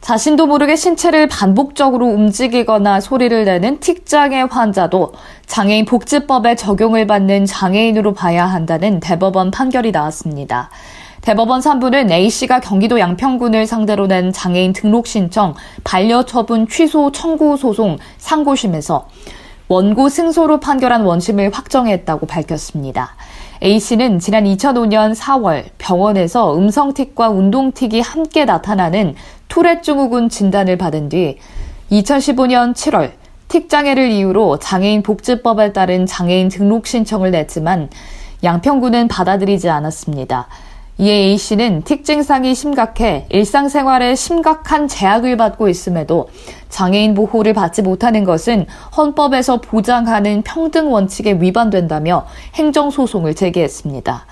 자신도 모르게 신체를 반복적으로 움직이거나 소리를 내는 틱장애 환자도 장애인 복지법에 적용을 받는 장애인으로 봐야 한다는 대법원 판결이 나왔습니다. 대법원 3부는 A씨가 경기도 양평군을 상대로 낸 장애인 등록 신청, 반려 처분 취소 청구 소송 상고심에서 원고 승소로 판결한 원심을 확정했다고 밝혔습니다. A씨는 지난 2005년 4월 병원에서 음성틱과 운동틱이 함께 나타나는 투렛 증후군 진단을 받은 뒤 2015년 7월 틱장애를 이유로 장애인 복지법에 따른 장애인 등록 신청을 냈지만 양평구는 받아들이지 않았습니다. 이에 A씨는 틱 증상이 심각해 일상생활에 심각한 제약을 받고 있음에도 장애인 보호를 받지 못하는 것은 헌법에서 보장하는 평등 원칙에 위반된다며 행정소송을 제기했습니다.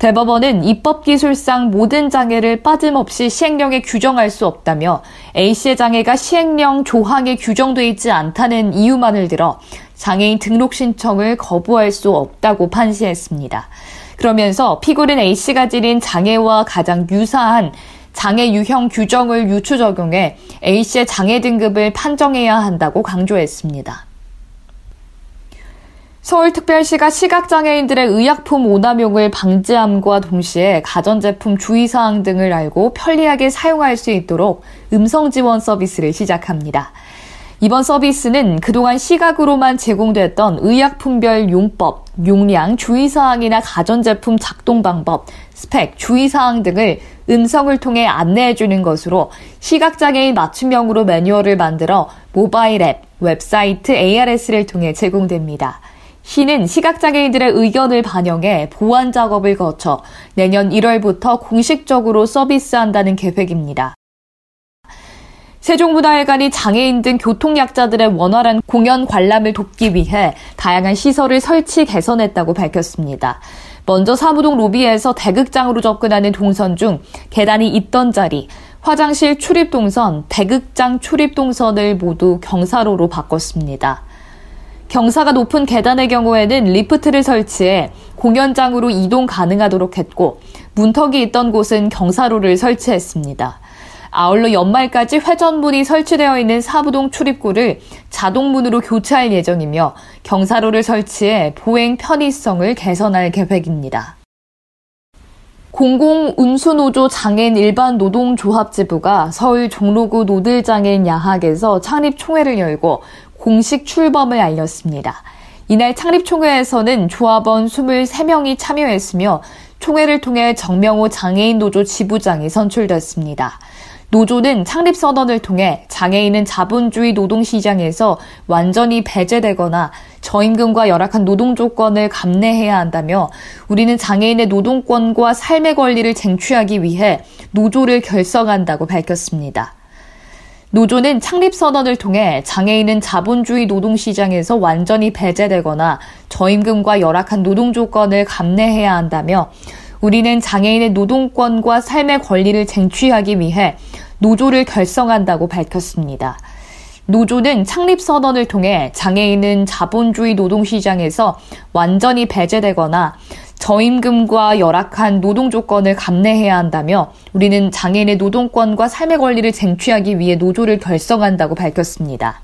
대법원은 입법기술상 모든 장애를 빠짐없이 시행령에 규정할 수 없다며 A씨의 장애가 시행령 조항에 규정돼 있지 않다는 이유만을 들어 장애인 등록 신청을 거부할 수 없다고 판시했습니다. 그러면서 피고인 A씨가 지닌 장애와 가장 유사한 장애 유형 규정을 유추 적용해 A씨의 장애 등급을 판정해야 한다고 강조했습니다. 서울특별시가 시각장애인들의 의약품 오남용을 방지함과 동시에 가전제품 주의사항 등을 알고 편리하게 사용할 수 있도록 음성 지원 서비스를 시작합니다. 이번 서비스는 그동안 시각으로만 제공됐던 의약품별 용법, 용량, 주의사항이나 가전제품 작동 방법, 스펙, 주의사항 등을 음성을 통해 안내해주는 것으로 시각장애인 맞춤형으로 매뉴얼을 만들어 모바일 앱, 웹사이트 ARS를 통해 제공됩니다. 시는 시각장애인들의 의견을 반영해 보완 작업을 거쳐 내년 1월부터 공식적으로 서비스한다는 계획입니다. 세종문화회관이 장애인 등 교통약자들의 원활한 공연 관람을 돕기 위해 다양한 시설을 설치 개선했다고 밝혔습니다. 먼저 사무동 로비에서 대극장으로 접근하는 동선 중 계단이 있던 자리, 화장실 출입 동선, 대극장 출입 동선을 모두 경사로로 바꿨습니다. 경사가 높은 계단의 경우에는 리프트를 설치해 공연장으로 이동 가능하도록 했고 문턱이 있던 곳은 경사로를 설치했습니다. 아울러 연말까지 회전문이 설치되어 있는 사부동 출입구를 자동문으로 교체할 예정이며 경사로를 설치해 보행 편의성을 개선할 계획입니다. 공공운수노조 장애인 일반 노동조합지부가 서울 종로구 노들장애인 야학에서 창립 총회를 열고 공식 출범을 알렸습니다. 이날 창립총회에서는 조합원 23명이 참여했으며 총회를 통해 정명호 장애인 노조 지부장이 선출됐습니다. 노조는 창립 선언을 통해 장애인은 자본주의 노동시장에서 완전히 배제되거나 저임금과 열악한 노동 조건을 감내해야 한다며 우리는 장애인의 노동권과 삶의 권리를 쟁취하기 위해 노조를 결성한다고 밝혔습니다. 노조는 창립 선언을 통해 장애인은 자본주의 노동 시장에서 완전히 배제되거나 저임금과 열악한 노동 조건을 감내해야 한다며 우리는 장애인의 노동권과 삶의 권리를 쟁취하기 위해 노조를 결성한다고 밝혔습니다. 노조는 창립 선언을 통해 장애인은 자본주의 노동시장에서 완전히 배제되거나 저임금과 열악한 노동 조건을 감내해야 한다며 우리는 장애인의 노동권과 삶의 권리를 쟁취하기 위해 노조를 결성한다고 밝혔습니다.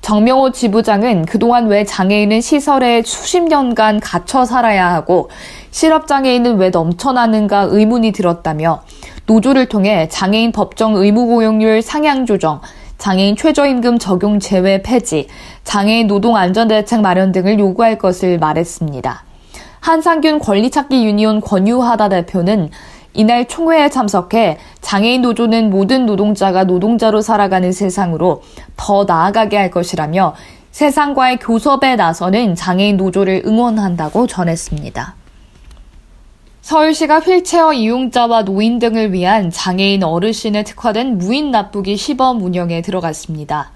정명호 지부장은 그동안 왜 장애인은 시설에 수십 년간 갇혀 살아야 하고 실업장애인은 왜 넘쳐나는가 의문이 들었다며 노조를 통해 장애인 법정 의무 고용률 상향 조정, 장애인 최저임금 적용 제외 폐지, 장애인 노동 안전 대책 마련 등을 요구할 것을 말했습니다. 한상균 권리찾기 유니온 권유하다 대표는 이날 총회에 참석해 장애인 노조는 모든 노동자가 노동자로 살아가는 세상으로 더 나아가게 할 것이라며 세상과의 교섭에 나서는 장애인 노조를 응원한다고 전했습니다. 서울시가 휠체어 이용자와 노인 등을 위한 장애인 어르신에 특화된 무인 납부기 시범 운영에 들어갔습니다.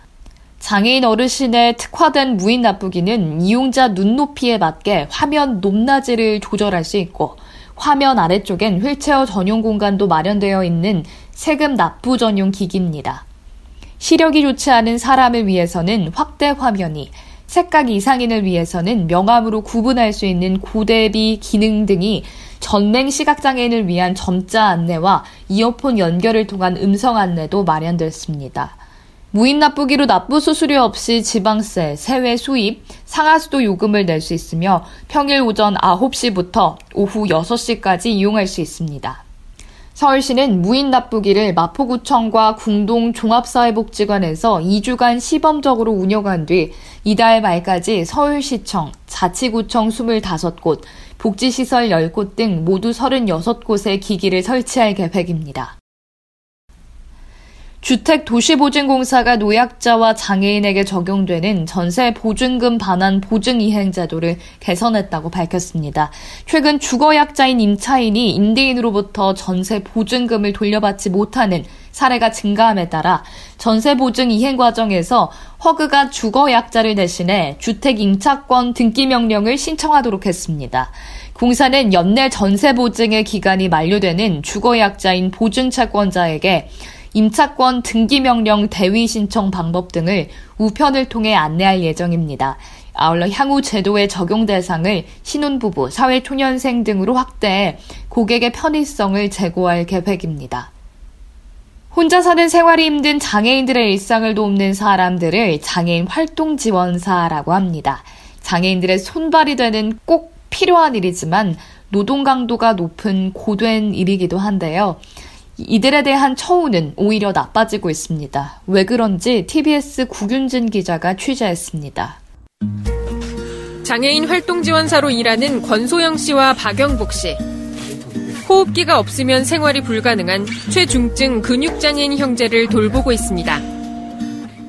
장애인 어르신의 특화된 무인 납부기는 이용자 눈높이에 맞게 화면 높낮이를 조절할 수 있고 화면 아래쪽엔 휠체어 전용 공간도 마련되어 있는 세금 납부 전용 기기입니다. 시력이 좋지 않은 사람을 위해서는 확대 화면이, 색각 이상인을 위해서는 명암으로 구분할 수 있는 고대비 기능 등이 전맹 시각장애인을 위한 점자 안내와 이어폰 연결을 통한 음성 안내도 마련됐습니다. 무인 납부기로 납부 수수료 없이 지방세, 세외 수입, 상하수도 요금을 낼 수 있으며 평일 오전 9시부터 오후 6시까지 이용할 수 있습니다. 서울시는 무인 납부기를 마포구청과 궁동 종합사회복지관에서 2주간 시범적으로 운영한 뒤 이달 말까지 서울시청, 자치구청 25곳, 복지시설 10곳 등 모두 36곳에 기기를 설치할 계획입니다. 주택도시보증공사가 노약자와 장애인에게 적용되는 전세 보증금 반환 보증 이행 제도를 개선했다고 밝혔습니다. 최근 주거약자인 임차인이 임대인으로부터 전세 보증금을 돌려받지 못하는 사례가 증가함에 따라 전세 보증 이행 과정에서 허그가 주거약자를 대신해 주택 임차권 등기 명령을 신청하도록 했습니다. 공사는 연내 전세 보증의 기간이 만료되는 주거약자인 보증 채권자에게 임차권 등기 명령 대위 신청 방법 등을 우편을 통해 안내할 예정입니다. 아울러 향후 제도의 적용 대상을 신혼부부, 사회초년생 등으로 확대해 고객의 편의성을 제고할 계획입니다. 혼자 사는 생활이 힘든 장애인들의 일상을 돕는 사람들을 장애인 활동 지원사라고 합니다. 장애인들의 손발이 되는 꼭 필요한 일이지만 노동 강도가 높은 고된 일이기도 한데요. 이들에 대한 처우는 오히려 나빠지고 있습니다. 왜 그런지 TBS 구균진 기자가 취재했습니다. 장애인 활동 지원사로 일하는 권소영 씨와 박영복 씨. 호흡기가 없으면 생활이 불가능한 최중증 근육장애인 형제를 돌보고 있습니다.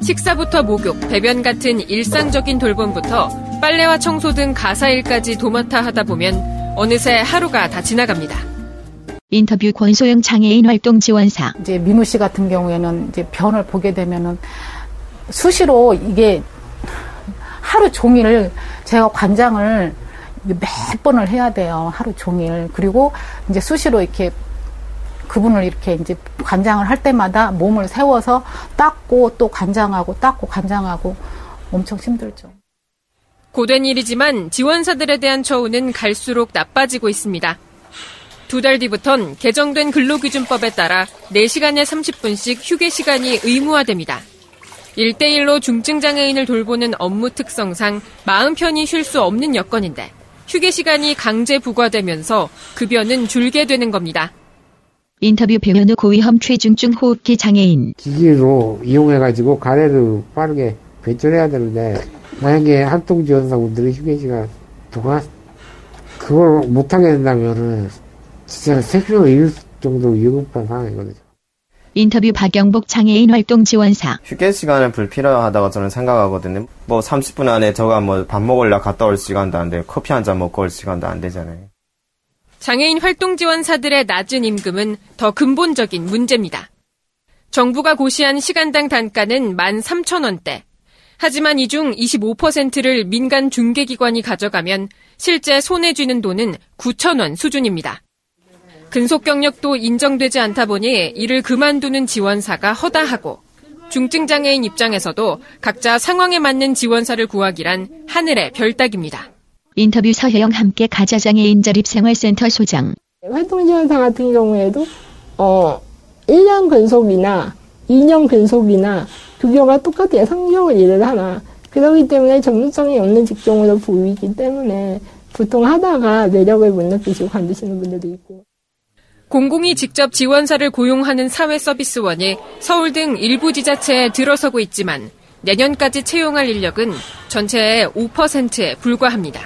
식사부터 목욕, 배변 같은 일상적인 돌봄부터 빨래와 청소 등 가사일까지 도맡아 하다 보면 어느새 하루가 다 지나갑니다. 인터뷰 권소영 장애인 활동 지원사. 이제 민우 씨 같은 경우에는 이제 변을 보게 되면은 수시로 이게 하루 종일 제가 관장을 몇 번을 해야 돼요. 하루 종일. 그리고 이제 수시로 이렇게 그분을 이렇게 이제 관장을 할 때마다 몸을 세워서 닦고 또 관장하고 닦고 관장하고 엄청 힘들죠. 고된 일이지만 지원사들에 대한 처우는 갈수록 나빠지고 있습니다. 두 달 뒤부턴 개정된 근로기준법에 따라 4시간에 30분씩 휴게 시간이 의무화됩니다. 1대1로 중증장애인을 돌보는 업무 특성상 마음 편히 쉴 수 없는 여건인데 휴게 시간이 강제 부과되면서 급여는 줄게 되는 겁니다. 인터뷰 배현우 고위험 최중증 호흡기 장애인. 기기로 이용해가지고 가래를 빠르게 배출해야 되는데 만약에 활동지원사분들이 휴게 시간 동안 그걸 못하게 된다면은 진짜 생명을 잃을 정도로 위급한 상황이거든요. 인터뷰 박영복 장애인 활동 지원사. 휴게 시간은 불필요하다고 저는 생각하거든요. 뭐 30분 안에 저가 뭐 밥 먹으려 갔다 올 시간도 안 되고 커피 한 잔 먹고 올 시간도 안 되잖아요. 장애인 활동 지원사들의 낮은 임금은 더 근본적인 문제입니다. 정부가 고시한 시간당 단가는 13,000원대. 하지만 이 중 25%를 민간 중개기관이 가져가면 실제 손에 쥐는 돈은 9,000원 수준입니다. 근속 경력도 인정되지 않다 보니 이를 그만두는 지원사가 허다하고 중증 장애인 입장에서도 각자 상황에 맞는 지원사를 구하기란 하늘의 별따기입니다. 인터뷰 서혜영 함께 가자장애인 자립생활센터 소장. 활동지원사 같은 경우에도 어 1년 근속이나 2년 근속이나 급여가 똑같아요. 상경을 일을 하나. 그렇기 때문에 전문성이 없는 직종으로 보이기 때문에 보통 하다가 매력을 못 느끼시고 관두시는 분들도 있고. 공공이 직접 지원사를 고용하는 사회서비스원이 서울 등 일부 지자체에 들어서고 있지만 내년까지 채용할 인력은 전체의 5%에 불과합니다.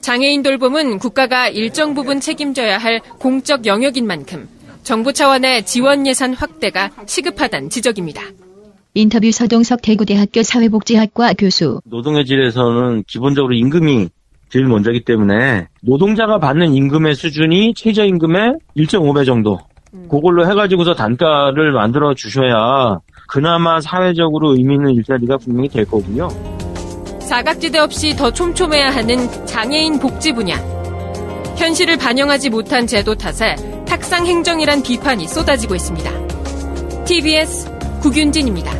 장애인 돌봄은 국가가 일정 부분 책임져야 할 공적 영역인 만큼 정부 차원의 지원 예산 확대가 시급하단 지적입니다. 인터뷰 서동석 대구대학교 사회복지학과 교수. 노동의 질에서는 기본적으로 임금이 제일 먼저기 때문에 노동자가 받는 임금의 수준이 최저임금의 1.5배 정도 그걸로 해가지고서 단가를 만들어 주셔야 그나마 사회적으로 의미 있는 일자리가 분명히 될 거고요. 사각지대 없이 더 촘촘해야 하는 장애인 복지 분야. 현실을 반영하지 못한 제도 탓에 탁상 행정이란 비판이 쏟아지고 있습니다. TBS 구균진입니다.